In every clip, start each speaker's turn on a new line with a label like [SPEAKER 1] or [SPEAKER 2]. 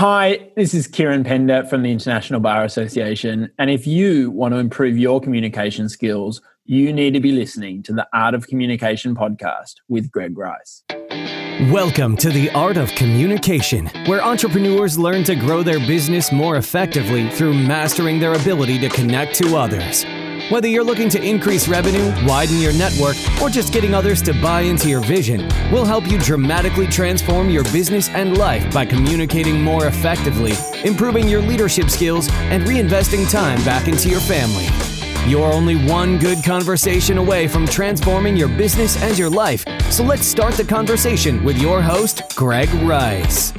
[SPEAKER 1] Hi, this is Kieran Pender from the International Bar Association. And if you want to improve your communication skills, you need to be listening to the Art of Communication podcast with Greg Rice.
[SPEAKER 2] Welcome to the Art of Communication, where entrepreneurs learn to grow their business more effectively through mastering their ability to connect to others. Whether you're looking to increase revenue, widen your network, or just getting others to buy into your vision, we'll help you dramatically transform your business and life by communicating more effectively, improving your leadership skills, and reinvesting time back into your family. You're only one good conversation away from transforming your business and your life. So let's start the conversation with your host, Greg Rice.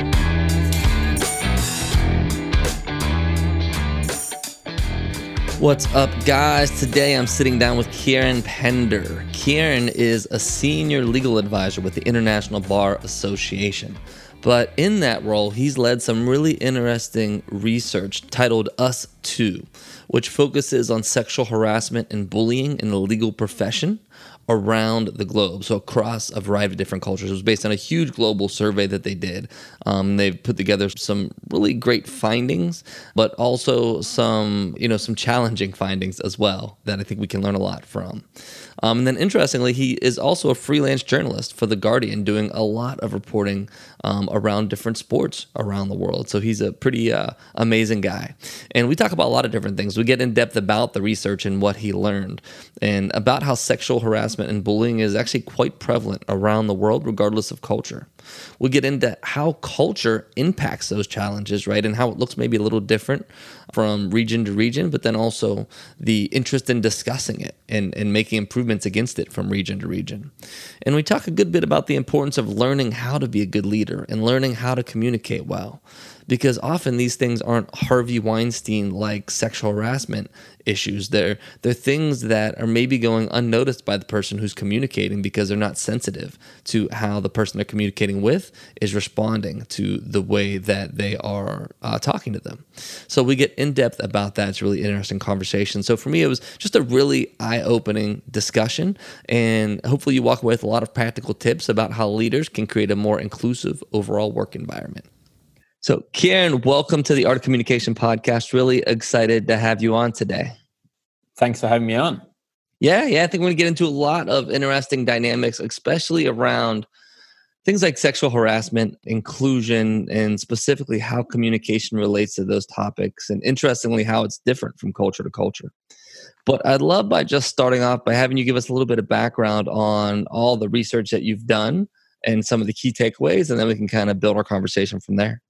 [SPEAKER 3] What's up, guys? Today I'm sitting down with Kieran Pender. Kieran is a senior legal advisor with the International Bar Association. But in that role, he's led some really interesting research titled Us Too, which focuses on sexual harassment and bullying in the legal profession around the globe, so across a variety of different cultures. It was based on a huge global survey that they did. Um, they've put together some really great findings, but also some, you know, some challenging findings as well that I think we can learn a lot from. Um, and then, interestingly, he is also a freelance journalist for The Guardian, doing a lot of reporting um, around different sports around the world. So he's a pretty uh, amazing guy. And we talk about a lot of different things. We get in depth about the research and what he learned, and about how sexual harassment and bullying is actually quite prevalent around the world, regardless of culture. We get into how culture impacts those challenges, right? And how it looks maybe a little different from region to region, but then also the interest in discussing it and, and making improvements against it from region to region. And we talk a good bit about the importance of learning how to be a good leader and learning how to communicate well because often these things aren't Harvey Weinstein like sexual harassment issues. They're they're things that are maybe going unnoticed by the person who's communicating because they're not sensitive to how the person they're communicating with is responding to the way that they are uh, talking to them. So we get in depth about that. It's really interesting conversation. So for me, it was just a really eye opening discussion, and hopefully you walk away with a lot of practical tips about how leaders can create a more inclusive overall work environment. So, Kieran, welcome to the Art of Communication podcast. Really excited to have you on today.
[SPEAKER 1] Thanks for having me on.
[SPEAKER 3] Yeah, yeah. I think we're going to get into a lot of interesting dynamics, especially around things like sexual harassment, inclusion, and specifically how communication relates to those topics. And interestingly, how it's different from culture to culture. But I'd love by just starting off by having you give us a little bit of background on all the research that you've done and some of the key takeaways, and then we can kind of build our conversation from there.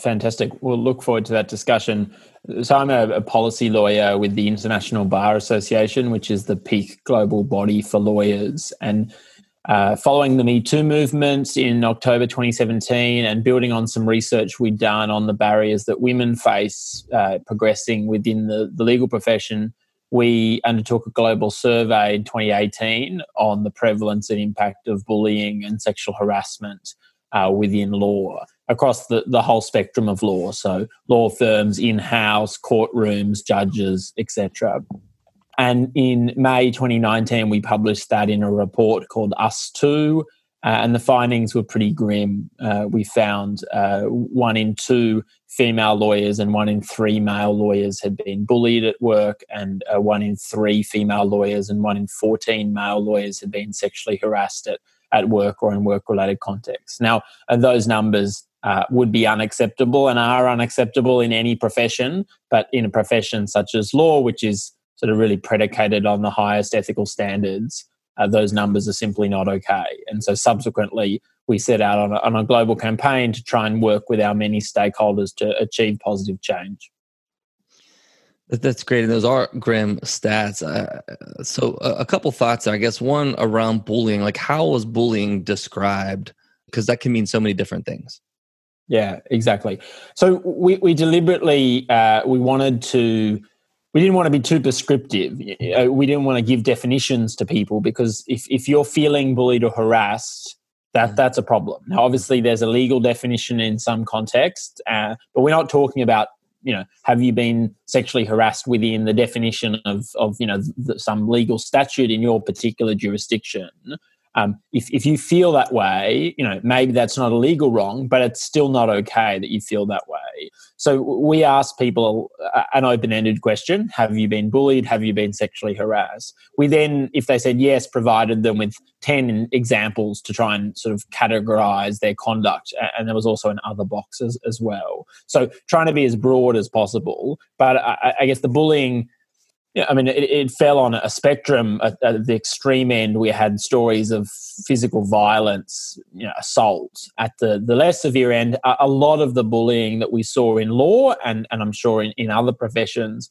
[SPEAKER 1] Fantastic. We'll look forward to that discussion. So, I'm a, a, policy lawyer with the International Bar Association, which is the peak global body for lawyers. And uh, following the Me Too movement in October 2017 and building on some research we'd done on the barriers that women face uh, progressing within the, the legal profession, we undertook a global survey in 2018 on the prevalence and impact of bullying and sexual harassment uh, within law across the, the whole spectrum of law. So law firms, in-house, courtrooms, judges, etc. And in May 2019, we published that in a report called Us Too, uh, and the findings were pretty grim. Uh, we found uh, one in two female lawyers and one in three male lawyers had been bullied at work, and uh, one in three female lawyers and one in 14 male lawyers had been sexually harassed at, at work or in work related contexts. Now, those numbers uh, would be unacceptable and are unacceptable in any profession, but in a profession such as law, which is sort of really predicated on the highest ethical standards, uh, those numbers are simply not okay. And so subsequently, we set out on a, on a global campaign to try and work with our many stakeholders to achieve positive change.
[SPEAKER 3] That's great. And those are grim stats. Uh, so, a, a couple thoughts. I guess one around bullying. Like, how was bullying described? Because that can mean so many different things.
[SPEAKER 1] Yeah, exactly. So we, we deliberately uh, we wanted to we didn't want to be too prescriptive. We didn't want to give definitions to people because if, if you're feeling bullied or harassed, that mm. that's a problem. Now, obviously, there's a legal definition in some context, uh, but we're not talking about you know have you been sexually harassed within the definition of of you know some legal statute in your particular jurisdiction. Um, if, if you feel that way, you know, maybe that's not a legal wrong, but it's still not okay that you feel that way. So we ask people an open ended question Have you been bullied? Have you been sexually harassed? We then, if they said yes, provided them with 10 examples to try and sort of categorize their conduct. And there was also in other boxes as well. So trying to be as broad as possible. But I, I guess the bullying yeah, I mean, it, it, fell on a spectrum. At, at, the extreme end, we had stories of physical violence, you know, assault. At the, the less severe end, a, a lot of the bullying that we saw in law and, and I'm sure in, in other professions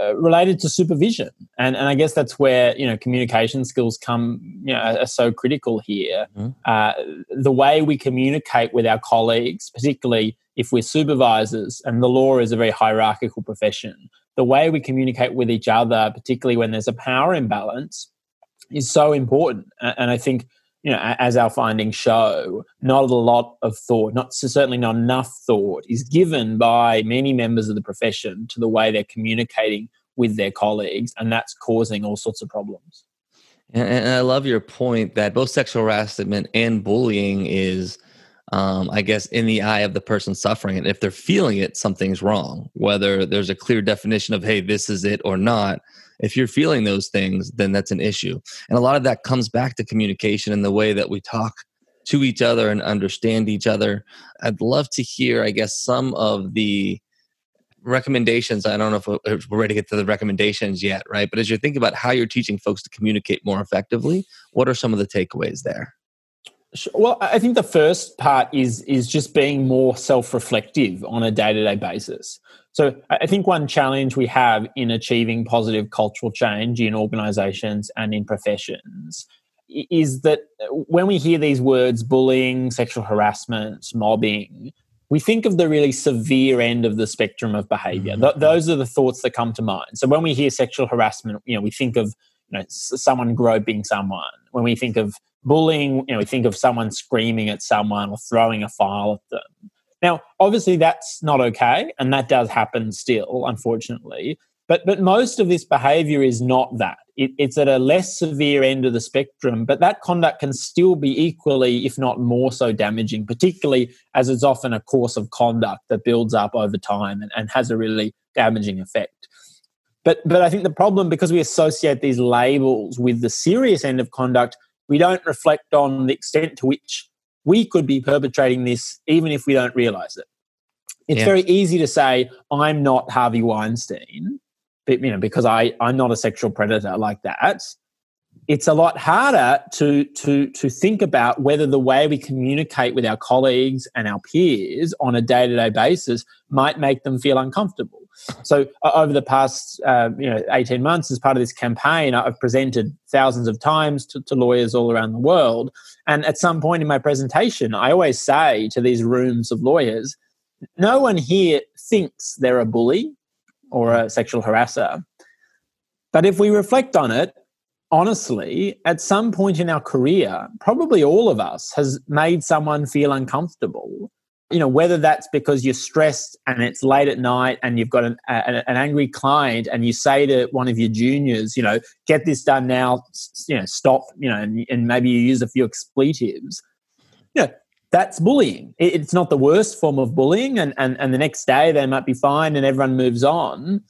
[SPEAKER 1] uh, related to supervision. And, and I guess that's where, you know, communication skills come, you know, are, are so critical here. Mm-hmm. Uh, the way we communicate with our colleagues, particularly if we're supervisors, and the law is a very hierarchical profession the way we communicate with each other, particularly when there's a power imbalance, is so important. And I think, you know, as our findings show, not a lot of thought, not certainly not enough thought, is given by many members of the profession to the way they're communicating with their colleagues, and that's causing all sorts of problems.
[SPEAKER 3] And I love your point that both sexual harassment and bullying is um, I guess, in the eye of the person suffering And If they're feeling it, something's wrong. Whether there's a clear definition of, hey, this is it or not, if you're feeling those things, then that's an issue. And a lot of that comes back to communication and the way that we talk to each other and understand each other. I'd love to hear, I guess, some of the recommendations. I don't know if we're ready to get to the recommendations yet, right? But as you're thinking about how you're teaching folks to communicate more effectively, what are some of the takeaways there?
[SPEAKER 1] Well, I think the first part is is just being more self-reflective on a day-to-day basis. So I think one challenge we have in achieving positive cultural change in organizations and in professions is that when we hear these words bullying, sexual harassment, mobbing, we think of the really severe end of the spectrum of behavior. Mm-hmm. Th- those are the thoughts that come to mind. So when we hear sexual harassment, you know, we think of you know someone groping someone. When we think of bullying, you know, we think of someone screaming at someone or throwing a file at them. Now, obviously, that's not okay, and that does happen still, unfortunately. But but most of this behaviour is not that. It, it's at a less severe end of the spectrum, but that conduct can still be equally, if not more so, damaging. Particularly as it's often a course of conduct that builds up over time and, and has a really damaging effect. But but I think the problem because we associate these labels with the serious end of conduct, we don't reflect on the extent to which we could be perpetrating this even if we don't realize it. It's yeah. very easy to say, I'm not Harvey Weinstein, but, you know, because I, I'm not a sexual predator like that. It's a lot harder to, to, to think about whether the way we communicate with our colleagues and our peers on a day to day basis might make them feel uncomfortable. So over the past uh, you know 18 months, as part of this campaign, I've presented thousands of times to, to, lawyers all around the world. And at some point in my presentation, I always say to these rooms of lawyers, no one here thinks they're a bully or a sexual harasser. But if we reflect on it, honestly, at some point in our career, probably all of us has made someone feel uncomfortable you know whether that's because you're stressed and it's late at night and you've got an, a, an angry client and you say to one of your juniors you know get this done now you know stop you know and, and maybe you use a few expletives. You know that's bullying. It, it's not the worst form of bullying and, and and the next day they might be fine and everyone moves on.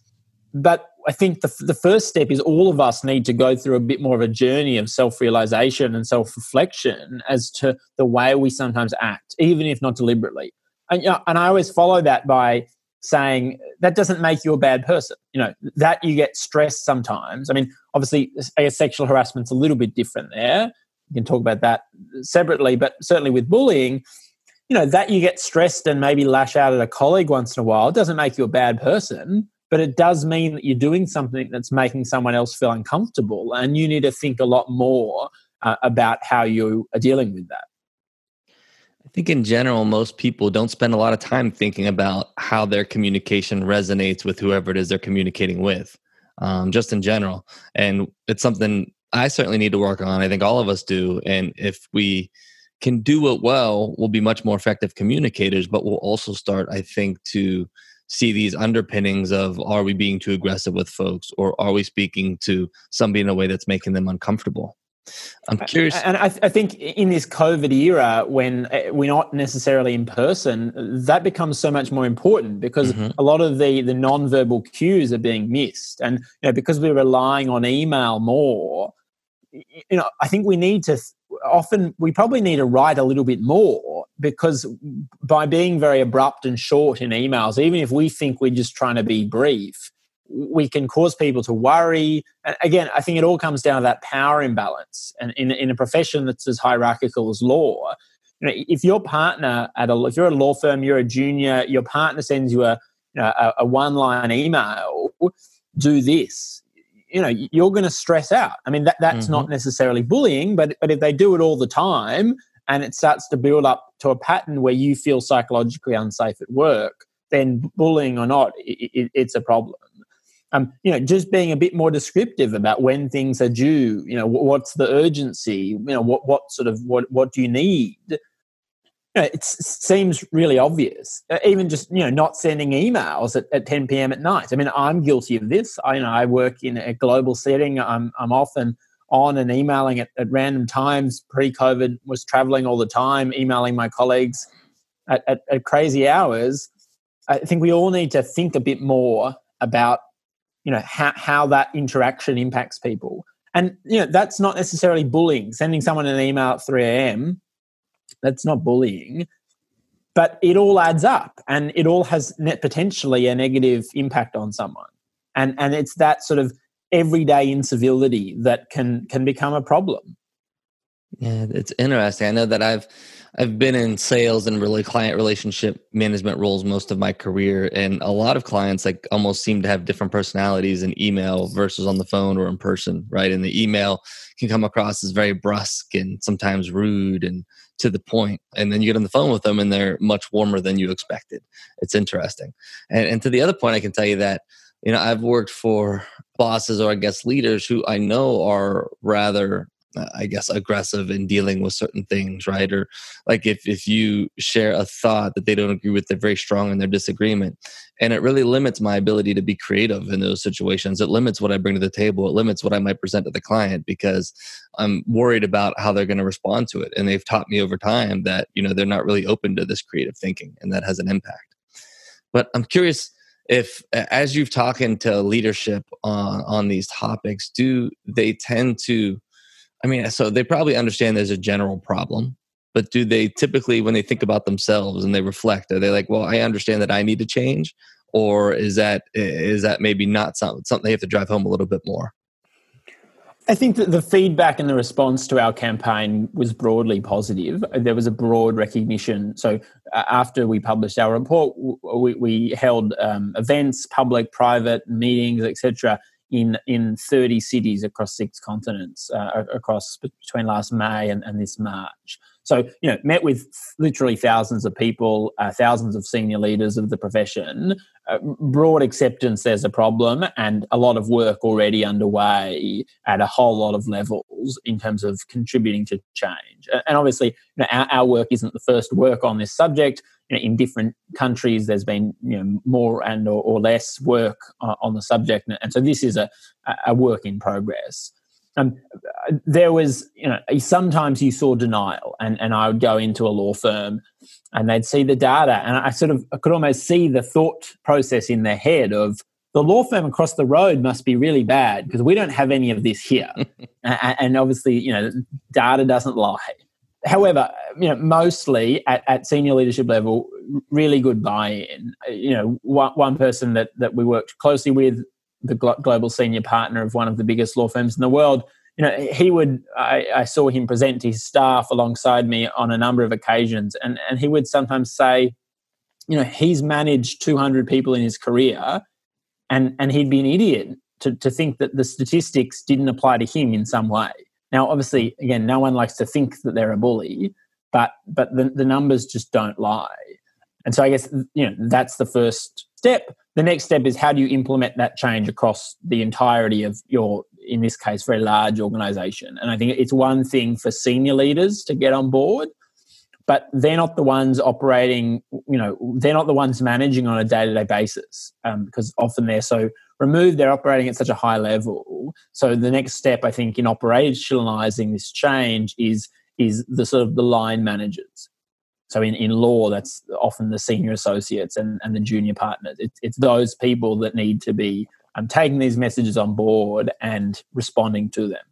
[SPEAKER 1] But I think the, the first step is all of us need to go through a bit more of a journey of self realization and self reflection as to the way we sometimes act, even if not deliberately. And, you know, and I always follow that by saying that doesn't make you a bad person. You know, that you get stressed sometimes. I mean, obviously, I guess sexual harassment's a little bit different there. You can talk about that separately, but certainly with bullying, you know, that you get stressed and maybe lash out at a colleague once in a while doesn't make you a bad person but it does mean that you're doing something that's making someone else feel uncomfortable and you need to think a lot more uh, about how you are dealing with that.
[SPEAKER 3] I think in general most people don't spend a lot of time thinking about how their communication resonates with whoever it is they're communicating with um, just in general. And it's something i certainly need to work on. I think all of us do. And if we can do it well we'll be much more effective communicators but we'll also start i think to see these underpinnings of are we being too aggressive with folks or are we speaking to somebody in a way that's making them uncomfortable I'm curious.
[SPEAKER 1] And I, th- I, think in this COVID era, when uh, we're not necessarily in person, that becomes so much more important because mm-hmm. a lot of the the non-verbal cues are being missed, and you know because we're relying on email more. You know, I think we need to often we probably need to write a little bit more because by being very abrupt and short in emails, even if we think we're just trying to be brief, we can cause people to worry. And again, I think it all comes down to that power imbalance. And in, in a profession that's as hierarchical as law, you know, if your partner at a if you're a law firm, you're a junior, your partner sends you a you know, a, a one line email, do this. You know, you're going to stress out. I mean, that that's mm-hmm. not necessarily bullying, but but if they do it all the time and it starts to build up to a pattern where you feel psychologically unsafe at work, then bullying or not, it, it, it's a problem um, you know, just being a bit more descriptive about when things are due. You know, what's the urgency? You know, what what sort of what what do you need? You know, it seems really obvious. Uh, even just you know, not sending emails at, at 10 p.m. at night. I mean, I'm guilty of this. I you know I work in a global setting. I'm I'm often on and emailing at, at random times. Pre-COVID, was traveling all the time, emailing my colleagues at, at, at crazy hours. I think we all need to think a bit more about you know how, how that interaction impacts people and you know that's not necessarily bullying sending someone an email at 3 a.m that's not bullying but it all adds up and it all has net potentially a negative impact on someone. And and it's that sort of everyday incivility that can can become a problem.
[SPEAKER 3] Yeah it's interesting. I know that i've I've been in sales and really client relationship management roles most of my career, and a lot of clients like almost seem to have different personalities in email versus on the phone or in person, right? And the email can come across as very brusque and sometimes rude and to the point, and then you get on the phone with them and they're much warmer than you expected. It's interesting. And, and to the other point, I can tell you that you know I've worked for bosses or I guess leaders who I know are rather Uh, I guess aggressive in dealing with certain things, right? Or like if if you share a thought that they don't agree with, they're very strong in their disagreement, and it really limits my ability to be creative in those situations. It limits what I bring to the table. It limits what I might present to the client because I'm worried about how they're going to respond to it. And they've taught me over time that you know they're not really open to this creative thinking, and that has an impact. But I'm curious if as you've talking to leadership on on these topics do they tend to I mean, so they probably understand there's a general problem, but do they typically, when they think about themselves and they reflect, are they like, well, I understand that I need to change, or is that is that maybe not something something they have to drive home a little bit more?
[SPEAKER 1] I think that the feedback and the response to our campaign was broadly positive. There was a broad recognition. So after we published our report, we, we held um, events, public, private meetings, etc in in 30 cities across six continents uh, across between last May and, and this March. So you know, met with literally thousands of people, uh, thousands of senior leaders of the profession. Broad acceptance there's a problem, and a lot of work already underway at a whole lot of levels in terms of contributing to change. And obviously, you know, our, our work isn't the first work on this subject you know, in different countries, there's been you know more and or, or less work uh, on the subject, and so this is a, a work in progress. Um, there was, you know, sometimes you saw denial, and, and I would go into a law firm, and they'd see the data, and I sort of I could almost see the thought process in their head of the law firm across the road must be really bad because we don't have any of this here, and, and obviously, you know, data doesn't lie however, you know, mostly at, at senior leadership level, really good buy-in. You know, one, one person that that we worked closely with, the global senior partner of one of the biggest law firms in the world. You know, he would. I, I saw him present to his staff alongside me on a number of occasions, and and he would sometimes say, you know, he's managed 200 people in his career, and and he'd be an idiot to to think that the statistics didn't apply to him in some way now, obviously, again, no one likes to think that they're a bully, but but the, the numbers just don't lie. And so I guess you know that's the first step. The next step is how do you implement that change across the entirety of your, in this case, very large organization. And I think it's one thing for senior leaders to get on board. but they're not the ones operating, you know, they're not the ones managing on a day to day basis um, because often they're so removed, they're operating at such a high level. So the next step, I think, in operationalizing this change is is the sort of the line managers. So in, in law, that's often the senior associates and, and the junior partners. It, it's those people that need to be um, taking these messages on board and responding to them.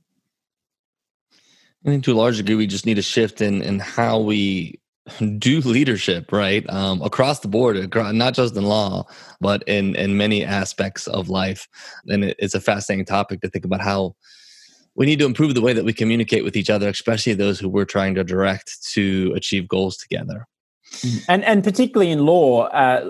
[SPEAKER 3] I think to a large degree, we just need a shift in in how we do leadership, right? Um, across the board, not just in law, but in in many aspects of life. And it, it's a fascinating topic to think about how we need to improve the way that we communicate with each other, especially those who we're trying to direct to achieve goals together.
[SPEAKER 1] And and particularly in law, uh,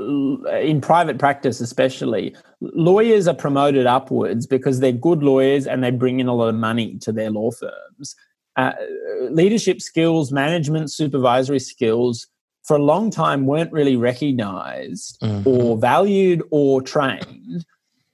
[SPEAKER 1] in private practice especially, lawyers are promoted upwards because they're good lawyers and they bring in a lot of money to their law firms. Uh, leadership skills, management, supervisory skills, for a long time weren't really recognized mm-hmm. or valued or trained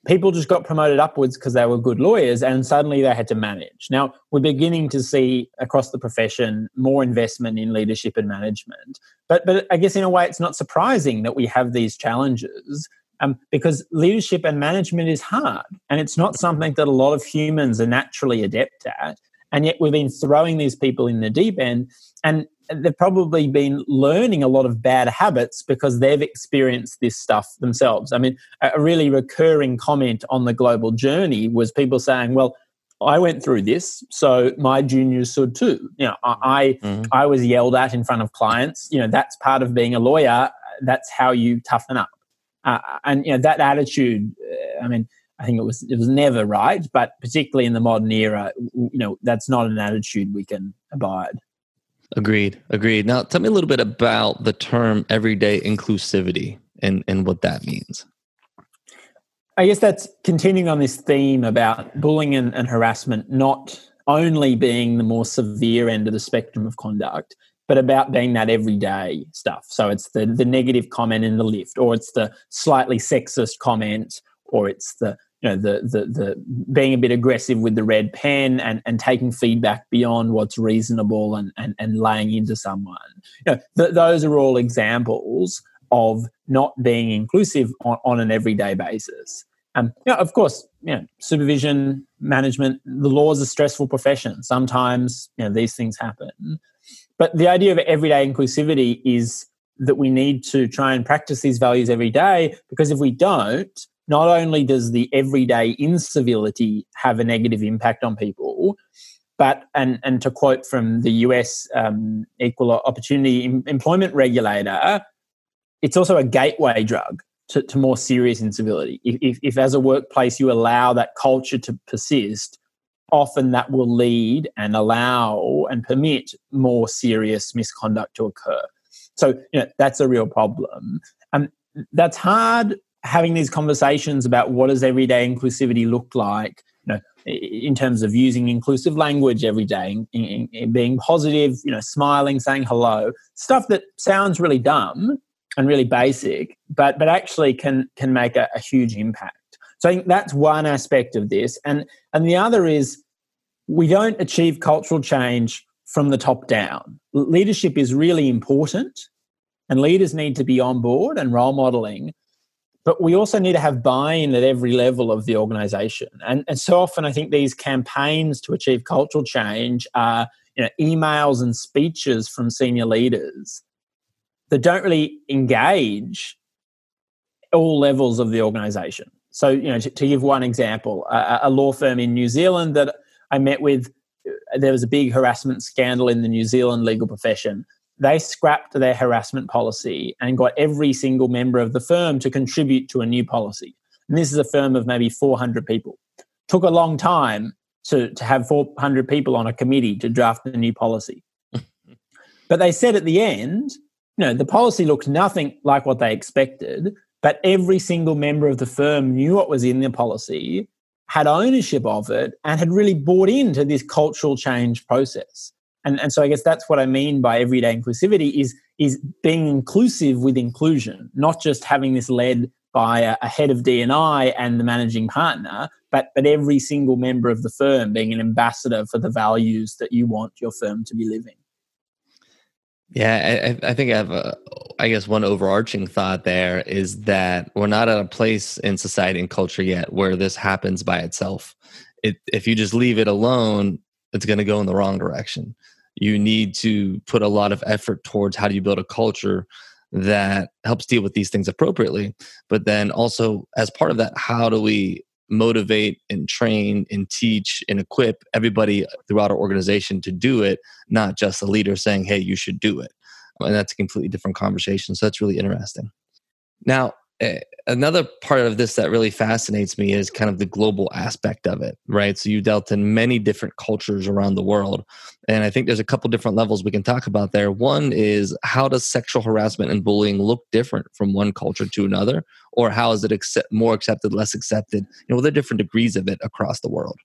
[SPEAKER 1] people just got promoted upwards because they were good lawyers and suddenly they had to manage. Now, we're beginning to see across the profession more investment in leadership and management. But, but I guess in a way, it's not surprising that we have these challenges um, because leadership and management is hard and it's not something that a lot of humans are naturally adept at. And yet we've been throwing these people in the deep end. And they've probably been learning a lot of bad habits because they've experienced this stuff themselves. I mean, a really recurring comment on the global journey was people saying, well, I went through this, so my juniors should too. You know, I mm-hmm. I was yelled at in front of clients. You know, that's part of being a lawyer. That's how you toughen up. Uh, and you know that attitude. Uh, I mean, I think it was it was never right, but particularly in the modern era, you know, that's not an attitude we can abide.
[SPEAKER 3] Agreed. Agreed. Now, tell me a little bit about the term everyday inclusivity and, and what that means.
[SPEAKER 1] I guess that's continuing on this theme about bullying and, and harassment not only being the more severe end of the spectrum of conduct, but about being that everyday stuff. So it's the, the negative comment in the lift, or it's the slightly sexist comment, or it's the you know the the the being a bit aggressive with the red pen and and taking feedback beyond what's reasonable and and, and laying into someone you know th- those are all examples of not being inclusive on, on an everyday basis um, you know, of course, you know, supervision, management, the law is a stressful profession. Sometimes, you know, these things happen. But the idea of everyday inclusivity is that we need to try and practice these values every day because if we don't, not only does the everyday incivility have a negative impact on people, but and and to quote from the US um, Equal Opportunity Employment Regulator, it's also a gateway drug to, to more serious incivility. If, if, if as a workplace you allow that culture to persist, often that will lead and allow and permit more serious misconduct to occur. So you know that's a real problem. And that's hard having these conversations about what does everyday inclusivity look like you know in terms of using inclusive language every day in, in, in being positive you know smiling saying hello stuff that sounds really dumb and really basic but but actually can can make a, a huge impact. So i think that's one aspect of this. And and the other is we don't achieve cultural change from the top down. Leadership is really important and leaders need to be on board and role modeling but we also need to have buy-in at every level of the organization. And, and so often i think these campaigns to achieve cultural change are you know, emails and speeches from senior leaders that don't really engage all levels of the organization. So you know to, to give one example a, a law firm in new zealand that i met with uh, there was a big harassment scandal in the new zealand legal profession they scrapped their harassment policy and got every single member of the firm to contribute to a new policy. And this is a firm of maybe 400 people. Took a long time to, to have 400 people on a committee to draft a new policy. but they said at the end, you know, the policy looked nothing like what they expected, but every single member of the firm knew what was in the policy, had ownership of it, and had really bought into this cultural change process and, and so I guess that's what I mean by everyday inclusivity is is being inclusive with inclusion, not just having this led by a, a head of D&I and the managing partner, but but every single member of the firm being an ambassador for the values that you want your firm to be living.
[SPEAKER 3] Yeah, I, I, think I have a, I guess one overarching thought there is that we're not at a place in society and culture yet where this happens by itself. It, if you just leave it alone, it's going to go in the wrong direction. You need to put a lot of effort towards how do you build a culture that helps deal with these things appropriately. But then also, as part of that, how do we motivate and train and teach and equip everybody throughout our organization to do it, not just the leader saying, hey, you should do it. And that's a completely different conversation. So that's really interesting. Now, another part of this that really fascinates me is kind of the global aspect of it, right? So you dealt in many different cultures around the world. And I think there's a couple different levels we can talk about there. One is how does sexual harassment and bullying look different from one culture to another? Or how is it accept- more accepted, less accepted? You know, what are different degrees of it across the world?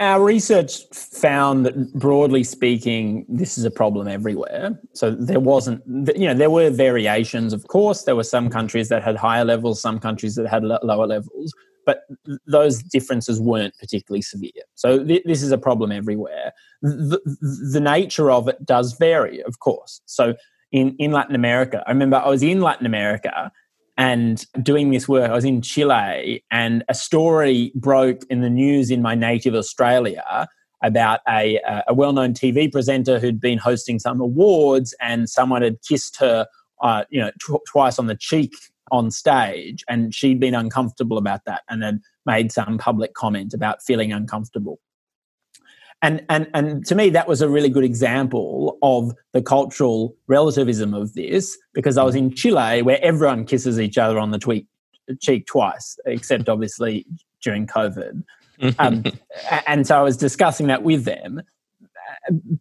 [SPEAKER 1] Our research found that, broadly speaking, this is a problem everywhere. So there wasn't, you know, there were variations, of course. There were some countries that had higher levels, some countries that had lower levels, but those differences weren't particularly severe. So th- this is a problem everywhere. The, the nature of it does vary, of course. So in, in Latin America, I remember I was in Latin America and doing this work. I was in Chile, and a story broke in the news in my native Australia about a, a well-known TV presenter who'd been hosting some awards, and someone had kissed her, uh, you know, tw- twice on the cheek on stage, and she'd been uncomfortable about that, and had made some public comment about feeling uncomfortable and and and to me that was a really good example of the cultural relativism of this because I was in Chile where everyone kisses each other on the tweet, cheek twice, except obviously during COVID. Um, and so I was discussing that with them.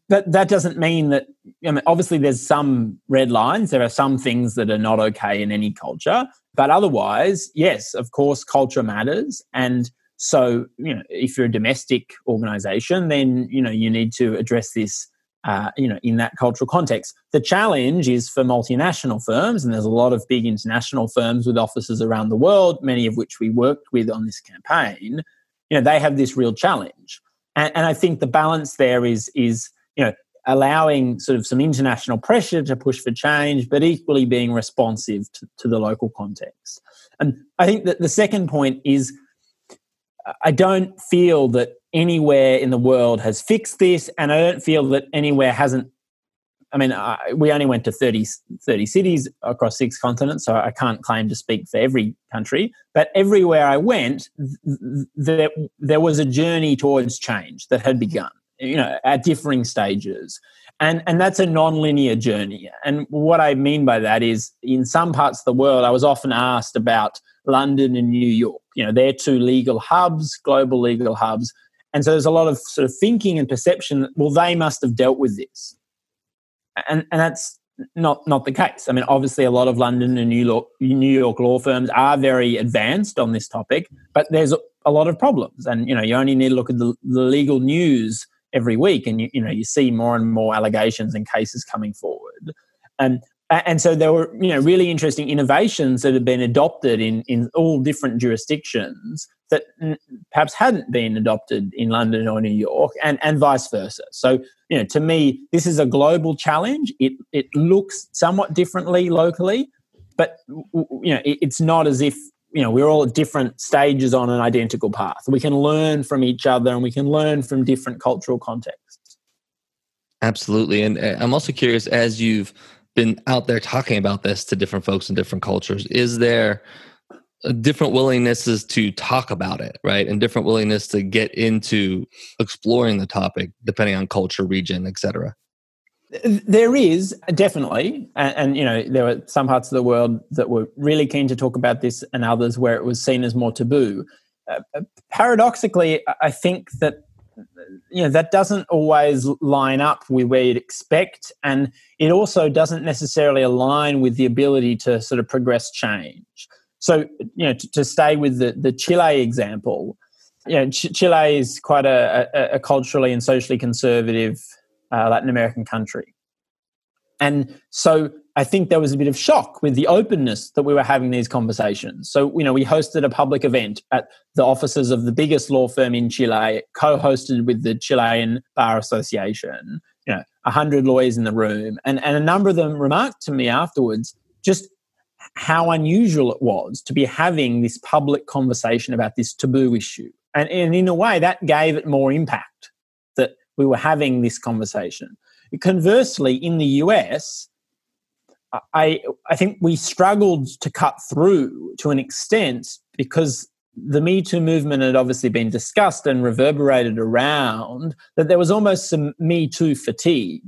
[SPEAKER 1] But that doesn't mean that, I mean, obviously, there's some red lines. There are some things that are not okay in any culture. But otherwise, yes, of course, culture matters. And so, you know, if you're a domestic organization, then, you know, you need to address this, uh, you know, in that cultural context. The challenge is for multinational firms, and there's a lot of big international firms with offices around the world, many of which we worked with on this campaign. You know, they have this real challenge. And, and I think the balance there is, is, you know, allowing sort of some international pressure to push for change, but equally being responsive to, to the local context. And I think that the second point is I don't feel that anywhere in the world has fixed this, and I don't feel that anywhere hasn't. I mean, I, we only went to 30, 30 cities across six continents, so I can't claim to speak for every country. But everywhere I went, th- there, there was a journey towards change that had begun, you know, at differing stages. And, and that's a non-linear journey. And what I mean by that is in some parts of the world, I was often asked about London and New York. You know, they're two legal hubs, global legal hubs. And so there's a lot of sort of thinking and perception that, well, they must have dealt with this. And, and that's not, not the case. I mean, obviously, a lot of London and New York, New York law firms are very advanced on this topic, but there's a lot of problems. And, you know, you only need to look at the, the legal news every week and, you, you know, you see more and more allegations and cases coming forward. And and so there were you know really interesting innovations that had been adopted in in all different jurisdictions that perhaps hadn't been adopted in London or New York and and vice versa. So you know to me this is a global challenge. It it looks somewhat differently locally but you know it, it's not as if you know we're all at different stages on an identical path. We can learn from each other and we can learn from different cultural contexts.
[SPEAKER 3] Absolutely. And uh, i'm also curious as you've been out there talking about this to different folks in different cultures. Is there different willingnesses to talk about it right? And different willingness to get into exploring the topic depending on culture region etc
[SPEAKER 1] there is definitely. And, and, you know there were some parts of the world that were really keen to talk about this and others where it was seen as more taboo. Uh, paradoxically i think that you know that doesn't always line up with where you'd expect and it also doesn't necessarily align with the ability to sort of progress change. So you know to, to stay with the, the chile example you know Ch- chile is quite a, a, a, culturally and socially conservative uh, latin american country. And so I think there was a bit of shock with the openness that we were having these conversations. So, you know, we hosted a public event at the offices of the biggest law firm in Chile, co hosted with the Chilean Bar Association. You know, 100 lawyers in the room, and, and a number of them remarked to me afterwards just how unusual it was to be having this public conversation about this taboo issue. And, and in a way, that gave it more impact that we were having this conversation. Conversely, in the US, I, I think we struggled to cut through to an extent because the Me Too movement had obviously been discussed and reverberated around, that there was almost some Me Too fatigue.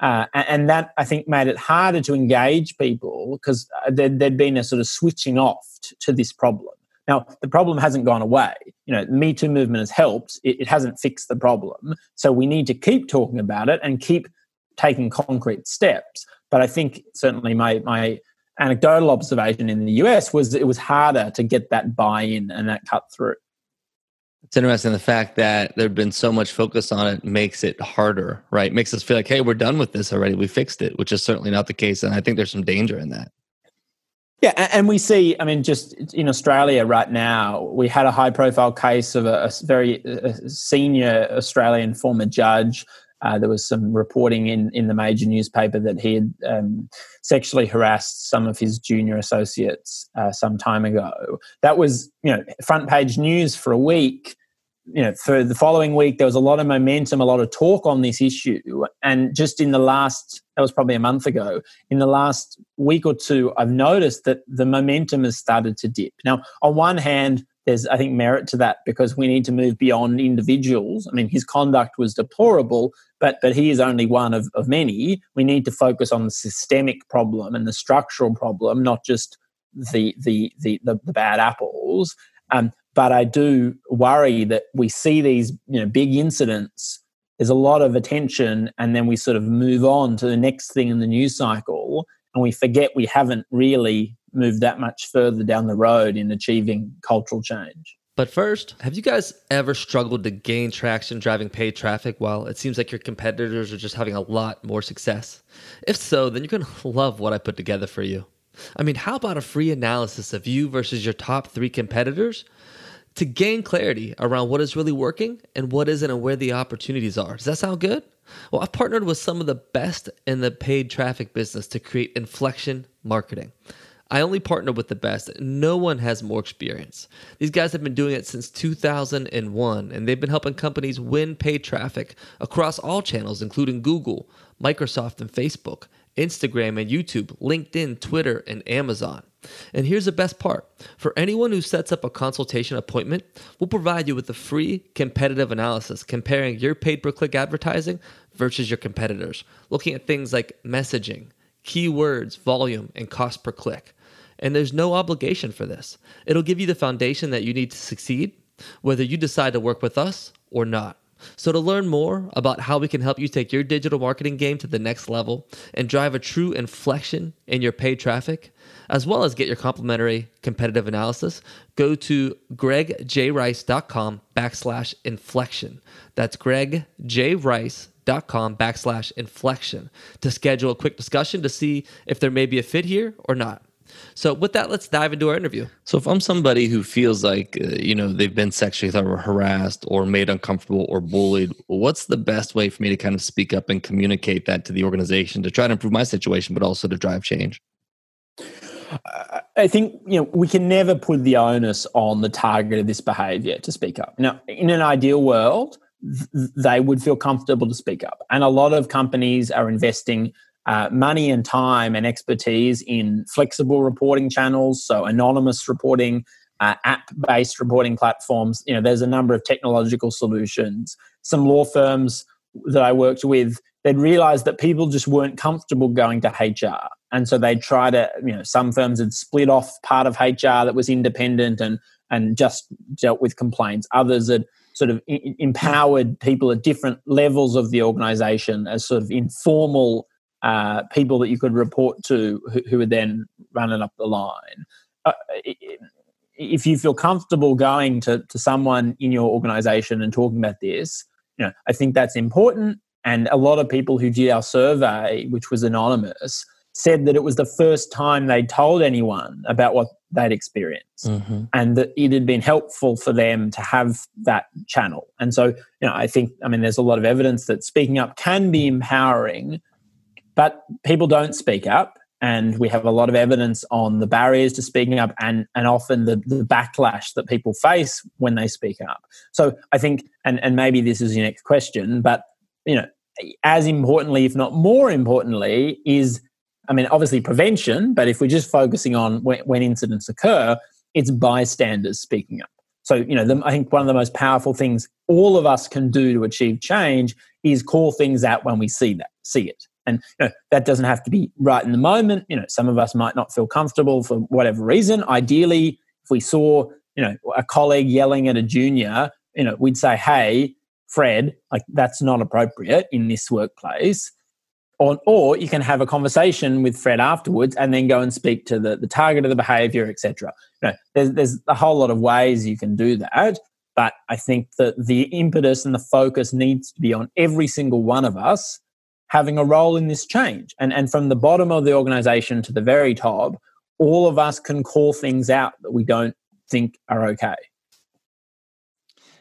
[SPEAKER 1] Uh, and that I think made it harder to engage people because uh, there'd, there'd, been a sort of switching off t- to this problem. Now, the problem hasn't gone away. You know, the Me Too movement has helped, it, it hasn't fixed the problem. So we need to keep talking about it and keep taking concrete steps. But I think certainly my, my anecdotal observation in the US was it was harder to get that buy in and that cut through.
[SPEAKER 3] It's interesting the fact that there's been so much focus on it makes it harder, right? Makes us feel like, hey, we're done with this already. We fixed it, which is certainly not the case. And I think there's some danger in that.
[SPEAKER 1] Yeah, and we see, I mean, just in Australia right now, we had a high profile case of a, very senior Australian former judge uh, there was some reporting in, in the major newspaper that he had um, sexually harassed some of his junior associates uh, some time ago. That was, you know, front page news for a week. You know, for the following week, there was a lot of momentum, a lot of talk on this issue. And just in the last, that was probably a month ago, in the last week or two, I've noticed that the momentum has started to dip. Now, on one hand, there's I think merit to that because we need to move beyond individuals. I mean, his conduct was deplorable, but but he is only one of, of many. We need to focus on the systemic problem and the structural problem, not just the the the the, the bad apples. Um, but I do worry that we see these you know big incidents. There's a lot of attention, and then we sort of move on to the next thing in the news cycle, and we forget we haven't really move that much further down the road in achieving cultural change.
[SPEAKER 3] But first, have you guys ever struggled to gain traction driving paid traffic while it seems like your competitors are just having a lot more success? If so, then you're going to love what I put together for you. I mean, how about a free analysis of you versus your top three competitors to gain clarity around what is really working and what isn't and where the opportunities are? Does that sound good? Well, I've partnered with some of the best in the paid traffic business to create inflection marketing. I only partner with the best. No one has more experience. These guys have been doing it since 2001, and they've been helping companies win paid traffic across all channels, including Google, Microsoft, and Facebook, Instagram and YouTube, LinkedIn, Twitter, and Amazon. And here's the best part for anyone who sets up a consultation appointment, we'll provide you with a free competitive analysis comparing your paid per click advertising versus your competitors, looking at things like messaging, keywords, volume, and cost per click and there's no obligation for this. It'll give you the foundation that you need to succeed, whether you decide to work with us or not. So, to learn more about how we can help you take your digital marketing game to the next level and drive a true inflection in your paid traffic, as well as get your complimentary competitive analysis, go to gregjrice.com backslash inflection. That's gregjrice.com backslash inflection to schedule a quick discussion to see if there may be a fit here or not. So, with that, let's dive into our interview. So, if I'm somebody who feels like, uh, you know, they've been sexually harassed or made uncomfortable or bullied, what's the best way for me to kind of speak up and communicate that to the organization to try to improve my situation, but also to drive change?
[SPEAKER 1] I think you know we can never put the onus on the target of this behaviour to speak up. Now, in an ideal world, th- they would feel comfortable to speak up, and a lot of companies are investing uh, money and time and expertise in flexible reporting channels, so anonymous reporting, uh, app-based reporting platforms. You know, there's a number of technological solutions. Some law firms that I worked with, they'd realized that people just weren't comfortable going to HR, and so they'd try to. You know, some firms had split off part of HR that was independent and and just dealt with complaints. Others had sort of empowered people at different levels of the organization as sort of informal uh, people that you could report to who, who would then run it up the line. Uh, if you feel comfortable going to, to someone in your organization and talking about this, you know, I think that's important. And a lot of people who did our survey, which was anonymous, said that it was the first time they'd told anyone about what they'd experienced mm-hmm. and that it had been helpful for them to have that channel. And so, you know, I think, I mean, there's a lot of evidence that speaking up can be empowering, but people don't speak up. And we have a lot of evidence on the barriers to speaking up and, and often the, the backlash that people face when they speak up. So I think, and, and maybe this is your next question, but, you know, as importantly, if not more importantly, is I mean, obviously prevention, but if we're just focusing on when, when incidents occur, it's bystanders speaking up. So, you know, the, I think one of the most powerful things all of us can do to achieve change is call things out when we see that, see it. And you know, that doesn't have to be right in the moment. You know, some of us might not feel comfortable for whatever reason. Ideally, if we saw, you know, a colleague yelling at a junior, you know, we'd say, "Hey, Fred, like that's not appropriate in this workplace." Or, or you can have a conversation with Fred afterwards and then go and speak to the, the target of the behavior, etc. You know, there's, there's a whole lot of ways you can do that. But I think that the impetus and the focus needs to be on every single one of us having a role in this change. And, and from the bottom of the organization to the very top, all of us can call things out that we don't think are okay.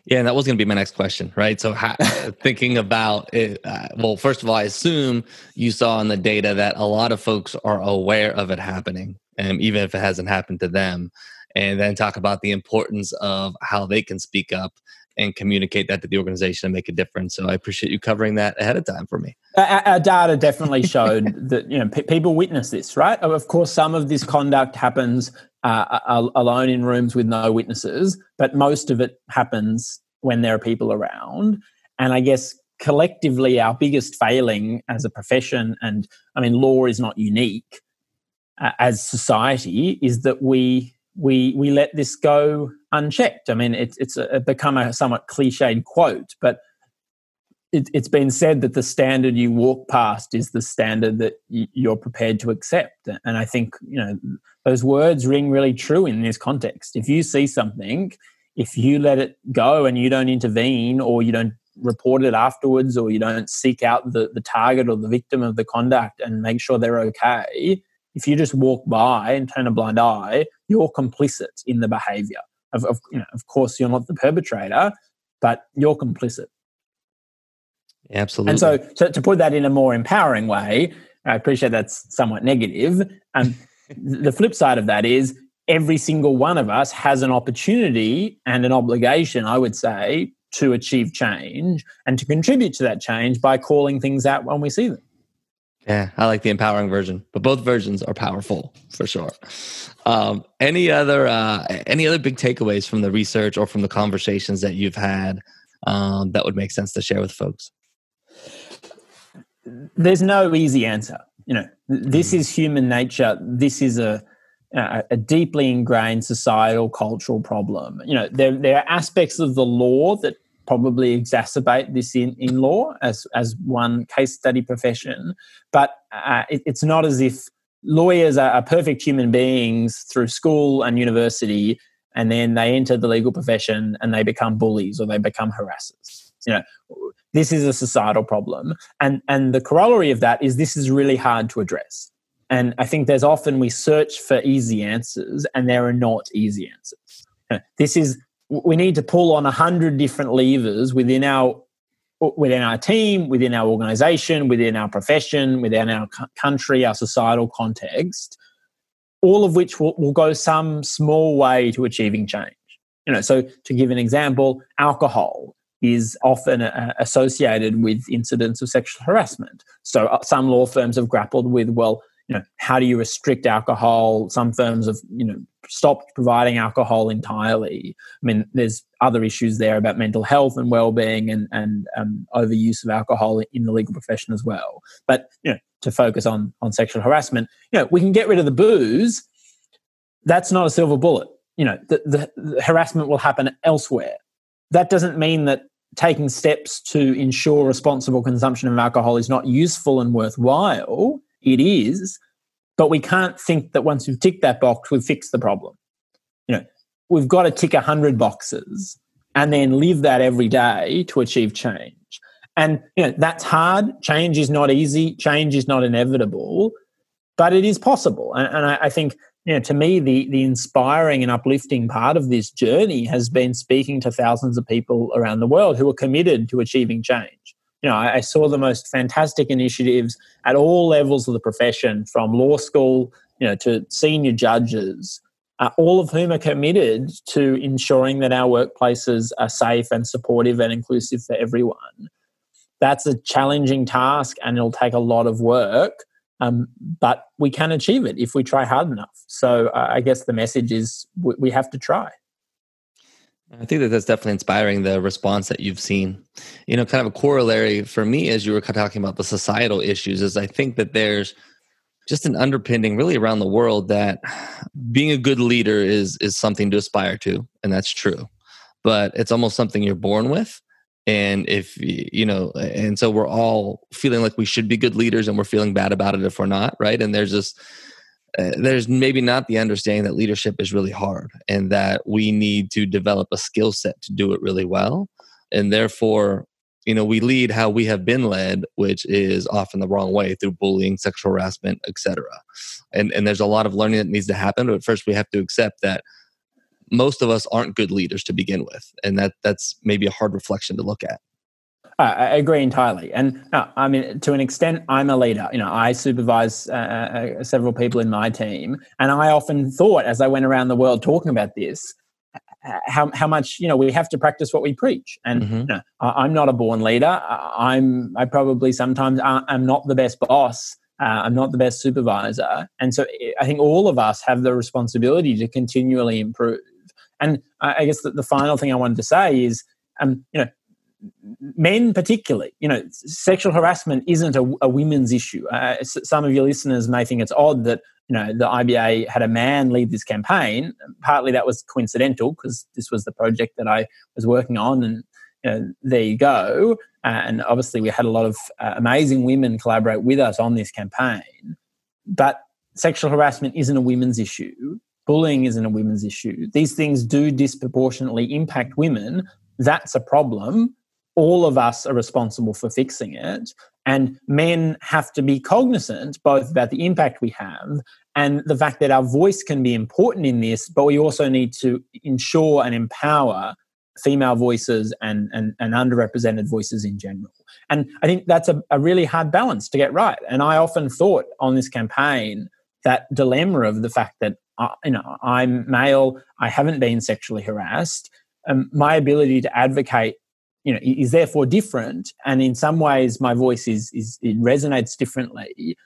[SPEAKER 3] Yeah, and that was going to be my next question, right? So, how, thinking about it, uh, well, first of all, I assume you saw in the data that a lot of folks are aware of it happening, and um, even if it hasn't happened to them. And then talk about the importance of how they can speak up and communicate that to the organization and make a difference. So I appreciate you covering that ahead of time for me.
[SPEAKER 1] Our, our data definitely showed that you know people witness this, right? Of course, some of this conduct happens uh, alone in rooms with no witnesses, but most of it happens when there are people around. And I guess collectively, our biggest failing as a profession, and I mean, law is not unique uh, as society, is that we we we let this go unchecked. I mean, it's it's a, become a somewhat cliched quote, but it, has been said that the standard you walk past is the standard that you're prepared to accept. And I think you know those words ring really true in this context. If you see something, if you let it go and you don't intervene, or you don't report it afterwards, or you don't seek out the the target or the victim of the conduct and make sure they're okay, if you just walk by and turn a blind eye, you're complicit in the behavior. Of, of, you know, of course, you're not the perpetrator, but you're complicit.
[SPEAKER 3] Absolutely.
[SPEAKER 1] And so, to, to put that in a more empowering way, I appreciate that's somewhat negative. Um, and the flip side of that is every single one of us has an opportunity and an obligation, I would say, to achieve change and to contribute to that change by calling things out when we see them.
[SPEAKER 3] Yeah, I like the empowering version, but both versions are powerful for sure. Um, any other uh, any other big takeaways from the research or from the conversations that you've had um, that would make sense to share with folks?
[SPEAKER 1] There's no easy answer. You know, this mm. is human nature. This is a a deeply ingrained societal cultural problem. You know, there there are aspects of the law that probably exacerbate this in, in law as, as one case study profession. But uh, it, it's not as if lawyers are, are perfect human beings through school and university, and then they enter the legal profession and they become bullies or they become harassers. You know, this is a societal problem. And, and the corollary of that is this is really hard to address. And I think there's often we search for easy answers, and there are not easy answers. This is we need to pull on a hundred different levers within our within our team, within our organization, within our profession, within our country, our societal context, all of which will, will go some small way to achieving change. You know, so to give an example, alcohol is often uh, associated with incidents of sexual harassment. So uh, some law firms have grappled with, well, you know, how do you restrict alcohol? Some firms have, you know, stopped providing alcohol entirely. I mean, there's other issues there about mental health and well-being and and um, overuse of alcohol in the legal profession as well. But you know, to focus on on sexual harassment, you know, we can get rid of the booze. That's not a silver bullet. You know, the, the, the harassment will happen elsewhere. That doesn't mean that taking steps to ensure responsible consumption of alcohol is not useful and worthwhile it is, but we can't think that once we've ticked that box, we've fixed the problem. You know, we've got to tick 100 boxes and then live that every day to achieve change. And you know, that's hard. Change is not easy. Change is not inevitable, but it is possible. And, and I, I, think you know, to me, the the inspiring and uplifting part of this journey has been speaking to thousands of people around the world who are committed to achieving change. You know, I, saw the most fantastic initiatives at all levels of the profession, from law school, you know, to senior judges, uh, all of whom are committed to ensuring that our workplaces are safe and supportive and inclusive for everyone. That's a challenging task, and it'll take a lot of work um, but we can achieve it if we try hard enough. So uh, I guess the message is we, we have to try.
[SPEAKER 3] I think that that's definitely inspiring the response that you've seen. You know, kind of a corollary for me as you were talking about the societal issues is I think that there's just an underpinning really around the world that being a good leader is is something to aspire to and that's true. But it's almost something you're born with and if you know and so we're all feeling like we should be good leaders and we're feeling bad about it if we're not right and there's just uh, there's maybe not the understanding that leadership is really hard and that we need to develop a skill set to do it really well. And therefore you know we lead how we have been led which is often the wrong way through bullying sexual harassment etc and and there's a lot of learning that needs to happen but first we have to accept that most of us aren't good leaders to begin with. And that that's maybe a hard reflection to look at
[SPEAKER 1] I agree entirely, and uh, I mean to an extent, I'm a leader. You know, I supervise uh, uh, several people in my team, and I often thought, as I went around the world talking about this, how how much you know we have to practice what we preach. And mm-hmm. you know, I'm not a born leader. I'm I probably sometimes I'm not the best boss. Uh, I'm not the best supervisor, and so I think all of us have the responsibility to continually improve. And I guess the, the final thing I wanted to say is, um, you know, men particularly, you know, sexual harassment isn't a, a women's issue. Uh, some of your listeners may think it's odd that you know the IBA had a man lead this campaign. Partly that was coincidental because this was the project that I was working on, and you know, there you go. Uh, and obviously, we had a lot of uh, amazing women collaborate with us on this campaign. But sexual harassment isn't a women's issue bullying isn't a women's issue. These things do disproportionately impact women. That's a problem. All of us are responsible for fixing it. And men have to be cognizant both about the impact we have and the fact that our voice can be important in this, but we also need to ensure and empower female voices and, and, and underrepresented voices in general. And I think that's a, a really hard balance to get right. And I often thought on this campaign that dilemma of the fact that uh, you know, I'm male, I haven't been sexually harassed. Um, my ability to advocate, you know, is therefore different, and in some ways, my voice is is it resonates differently.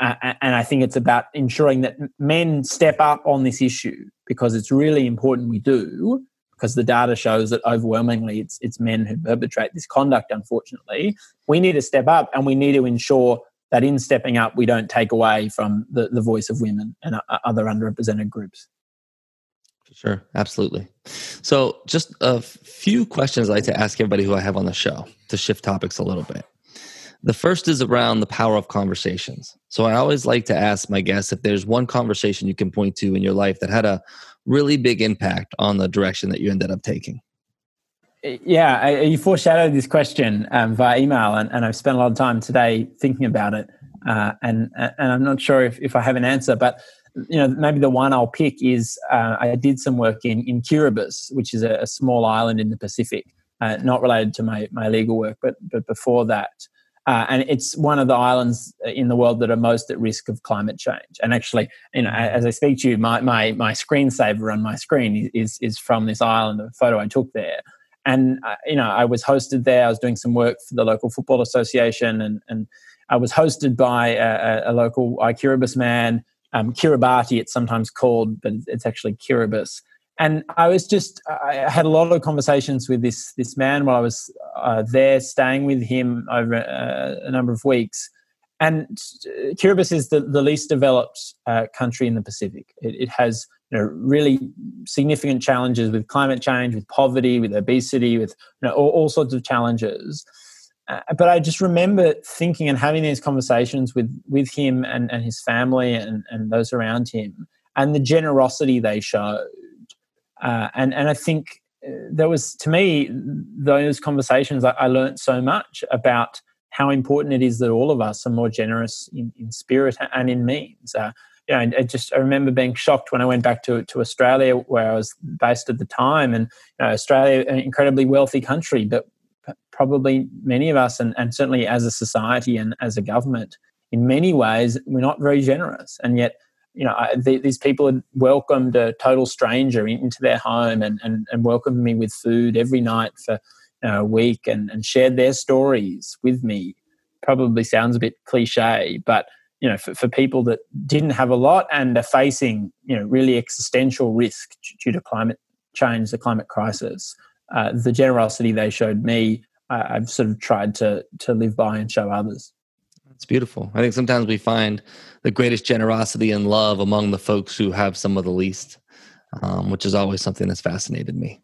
[SPEAKER 1] Uh, and I think it's about ensuring that men step up on this issue because it's really important we do. Because the data shows that overwhelmingly it's it's men who perpetrate this conduct. Unfortunately, we need to step up and we need to ensure that in stepping up, we don't take away from the, the voice of women and uh, other underrepresented groups.
[SPEAKER 3] Sure, absolutely. So, just a few questions I like to ask everybody who I have on the show to shift topics a little bit. The first is around the power of conversations. So, I always like to ask my guests if there's one conversation you can point to in your life that had a really big impact on the direction that you ended up taking.
[SPEAKER 1] Yeah, I, you foreshadowed this question um, via email, and, and, I've spent a lot of time today thinking about it. Uh, and and I'm not sure if, if I have an answer, but you know maybe the one I'll pick is uh, I did some work in in Kiribati, which is a, a small island in the Pacific, uh, not related to my my legal work, but but before that. Uh, and it's one of the islands in the world that are most at risk of climate change. And actually, you know, as I speak to you, my my my screensaver on my screen is is from this island, a photo I took there and uh, you know I was hosted there. I was doing some work for the local football association, and and I was hosted by a, a local Kiribati man, um, Kiribati. It's sometimes called, but it's actually Kiribati. And I was just I had a lot of conversations with this this man while I was uh, there, staying with him over uh, a number of weeks. And Kiribati is the, the least developed uh, country in the Pacific. It, it has you know, really significant challenges with climate change, with poverty, with obesity, with you know, all, all sorts of challenges. Uh, but I just remember thinking and having these conversations with with him and, and his family and, and those around him, and the generosity they showed. Uh, and and I think uh, there was to me those conversations I, I learned so much about how important it is that all of us are more generous in, in spirit and in means. Uh, you know, I just I remember being shocked when I went back to to Australia, where I was based at the time, and you know, Australia, an incredibly wealthy country, but probably many of us, and, and certainly as a society and as a government, in many ways, we're not very generous, and yet. You know, I, the, these people had welcomed a total stranger into their home and, and, and welcomed me with food every night for you know, a week and, and shared their stories with me. Probably sounds a bit cliche, but you know, for, for people that didn't have a lot and are facing, you know, really existential risk due to climate change, the climate crisis, uh, the generosity they showed me, uh, I've sort of tried to to live by and show others.
[SPEAKER 3] It's beautiful. I think sometimes we find the greatest generosity and love among the folks who have some of the least, um, which is always something that's fascinated me.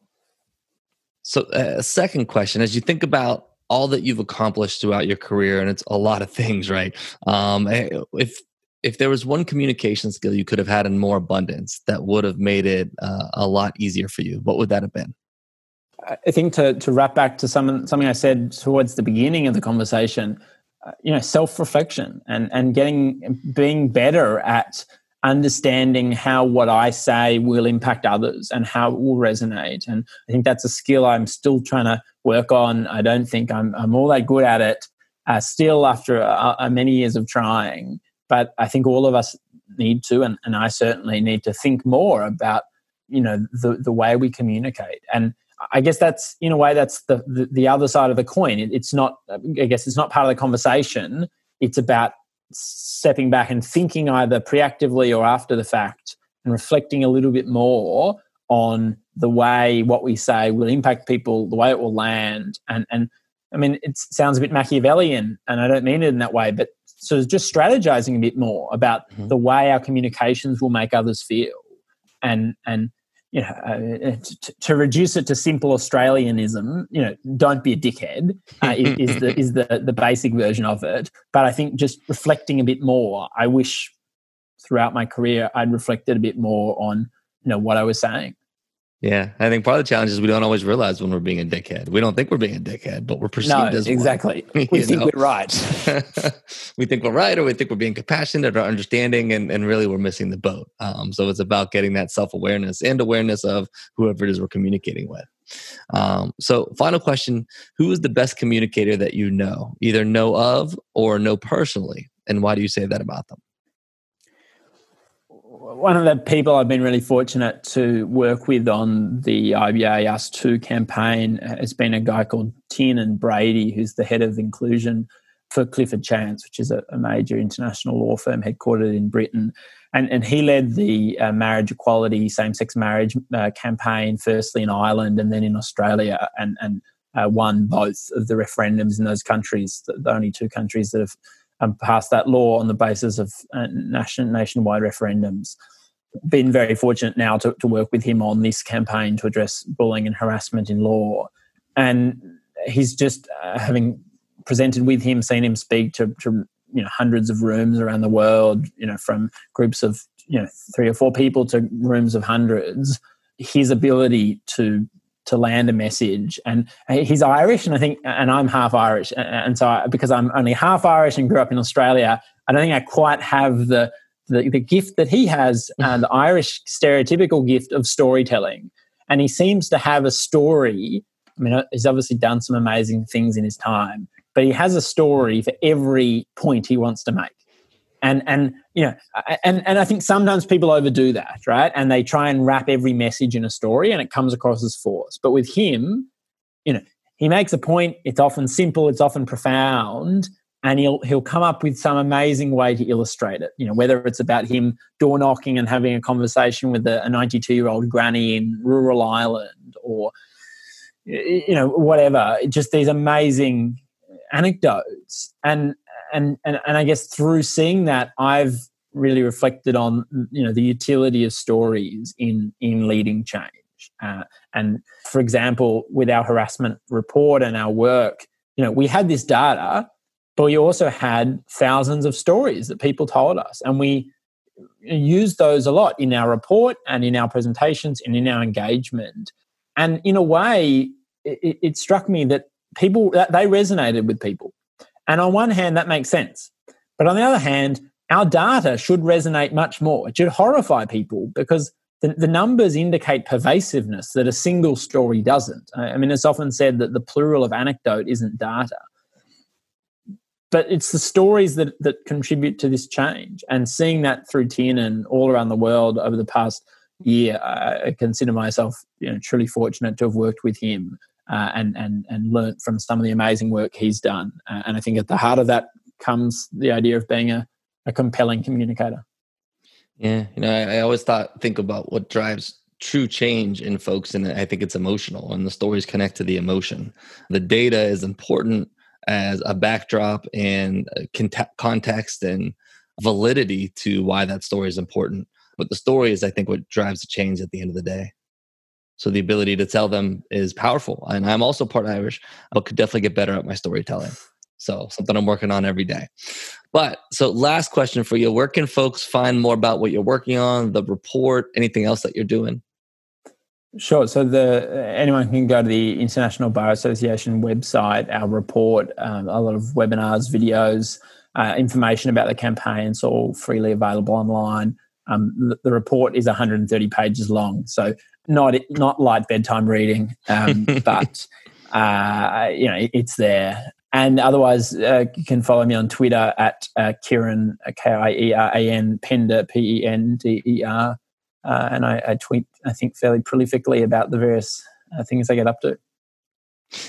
[SPEAKER 3] So, uh, second question: as you think about all that you've accomplished throughout your career, and it's a lot of things, right? Um, eh, if if there was one communication skill you could have had in more abundance that would have made it uh, a lot easier for you, what would that have been?
[SPEAKER 1] I think to to wrap back to some, something I said towards the beginning of the conversation, uh, you know, self reflection and and getting being better at understanding how what I say will impact others and how it will resonate. And I think that's a skill I'm still trying to work on. I don't think I'm, I'm all that good at it uh, still after uh, uh, many years of trying. But I think all of us need to, and, and I certainly need to think more about, you know, the, the way we communicate. And I guess that's, in a way, that's the, the, the other side of the coin. It, it's not, I guess it's not part of the conversation. It's about stepping back and thinking either preactively or after the fact and reflecting a little bit more on the way what we say will impact people, the way it will land. And, and I mean, it sounds a bit Machiavellian, and I don't mean it in that way, but sort of just strategizing a bit more about mm-hmm. the way our communications will make others feel. And, and you know, uh, uh to, to, reduce it to simple Australianism, you know, don't be a dickhead uh, is, is, the is the the basic version of it. But I think just reflecting a bit more, I wish throughout my career I'd reflected a bit more on you know what I was saying.
[SPEAKER 3] Yeah, I think part of the challenge is we don't always realize when we're being a dickhead. We don't think we're being a dickhead, but we're perceived no, as
[SPEAKER 1] exactly. One, we think know? we're right.
[SPEAKER 3] we think we're right, or we think we're being compassionate or understanding, and, and really we're missing the boat. Um, so it's about getting that self awareness and awareness of whoever it is we're communicating with. Um, so, final question: Who is the best communicator that you know, either know of or know personally, and why do you say that about them?
[SPEAKER 1] One of the people I've been really fortunate to work with on the IBA Us Too campaign has been a guy called Tiernan Brady, who's the head of inclusion for Clifford Chance, which is a, a major international law firm headquartered in Britain. And, and he led the uh, marriage equality, same sex marriage uh, campaign, firstly in Ireland and then in Australia, and, and uh, won both of the referendums in those countries, the, the only two countries that have um, passed that law on the basis of uh, nation, nationwide referendums. Been very fortunate now to, to work with him on this campaign to address bullying and harassment in law. And he's just uh, having presented with him, seen him speak to, to you know hundreds of rooms around the world, you know, from groups of you know three or four people to rooms of hundreds. His ability to to land a message. And he's Irish, and I think, and I'm half Irish, and so I, because I'm only half Irish and grew up in Australia, I don't think I quite have the the, the gift that he has, uh, the Irish stereotypical gift of storytelling. And he seems to have a story. I mean, uh, he's obviously done some amazing things in his time, but he has a story for every point he wants to make and and you know and and i think sometimes people overdo that right? And they try and wrap every message in a story and it comes across as force but with him you know he makes a point it's often simple it's often profound and he'll he'll come up with some amazing way to illustrate it. You know whether it's about him door knocking and having a conversation with a 92 year old granny in rural ireland or you know whatever. Just these amazing anecdotes. And and, and and I guess through seeing that, I've really reflected on you know the utility of stories in in leading change. Uh, and for example, with our harassment report and our work, you know, we had this data, but we also had thousands of stories that people told us, and we used those a lot in our report and in our presentations and in our engagement. And in a way, it, it struck me that people that they resonated with people and on one hand, that makes sense. But on the other hand, our data should resonate much more. It should horrify people because the, the numbers indicate pervasiveness that a single story doesn't. I mean, it's often said that the plural of anecdote isn't data. But it's the stories that, that contribute to this change. And seeing that through Tiernan all around the world over the past year, I consider myself you know, truly fortunate to have worked with him uh, and, and, and learnt from some of the amazing work he's done. Uh, and I think at the heart of that comes the idea of being a, a compelling communicator.
[SPEAKER 3] Yeah, you know, I, I always thought think about what drives true change in folks, and I think it's emotional, and the stories connect to the emotion. The data is important as a backdrop and context and validity to why that story is important. But the story is, I think, what drives the change at the end of the day. So the ability to tell them is powerful. And I'm also part Irish, but could definitely get better at my storytelling. So something I'm working on every day. But so last question for you. Where can folks find more about what you're working on, the report, anything else that you're doing?
[SPEAKER 1] Sure. So the anyone can go to the International Bar Association website. Our report, um, a lot of webinars, videos, uh, information about the campaign. It's all freely available online. Um, the, the, report is 130 pages long, so not not light bedtime reading, um, but uh, you know it's there. And otherwise, uh, you can follow me on Twitter at uh, Kieran, K I E R A N, Pender, P E N D E R. Uh, and I, I, tweet, I think, fairly prolifically about the various uh, things I get up to.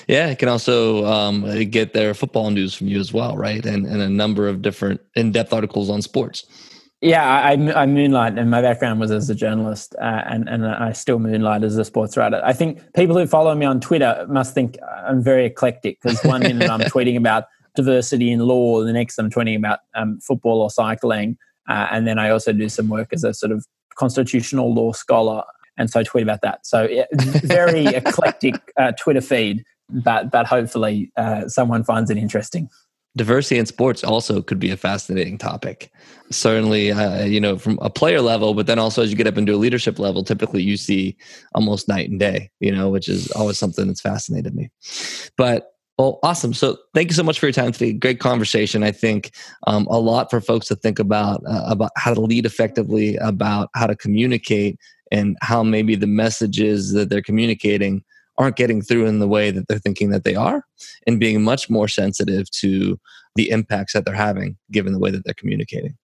[SPEAKER 3] Yeah, I can also um, get their football news from you as well, right? And, and a number of different in depth articles on sports.
[SPEAKER 1] Yeah, I, I moonlight, and my background was as a journalist, uh, and and I still moonlight as a sports writer. I think people who follow me on Twitter must think I'm very eclectic because one minute I'm tweeting about diversity in law, the next I'm tweeting about um, football or cycling, uh, and then I also do some work as a sort of constitutional law scholar, and so I tweet about that. So yeah, very eclectic uh, Twitter feed, but but hopefully uh, someone finds it interesting
[SPEAKER 3] diversity in sports also could be a fascinating topic. Certainly uh, you know from a player level but then also as you get up into a leadership level typically you see almost night and day you know which is always something that's fascinated me. But well awesome. So thank you so much for your time today. Great conversation. I think um, a lot for folks to think about uh, about how to lead effectively about how to communicate and how maybe the messages that they're communicating aren't getting through in the way that they're thinking that they are and being much more sensitive to the impacts that they're having given the way that they're communicating.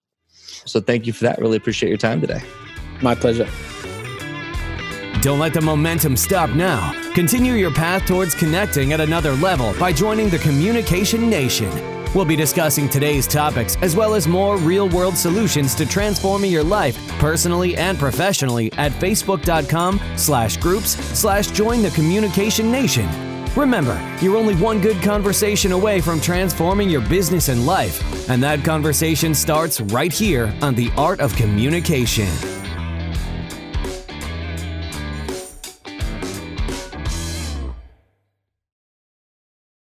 [SPEAKER 3] So thank you for that. Really appreciate your time today.
[SPEAKER 1] My pleasure.
[SPEAKER 2] Don't let the momentum stop now. Continue your path towards connecting at another level by joining the Communication Nation. We'll be discussing today's topics as well as more real world solutions to transforming your life personally and professionally at facebook.com slash groups slash join the communication nation. Remember, you're only one good conversation away from transforming your business and life, and that conversation starts right here on The Art of Communication.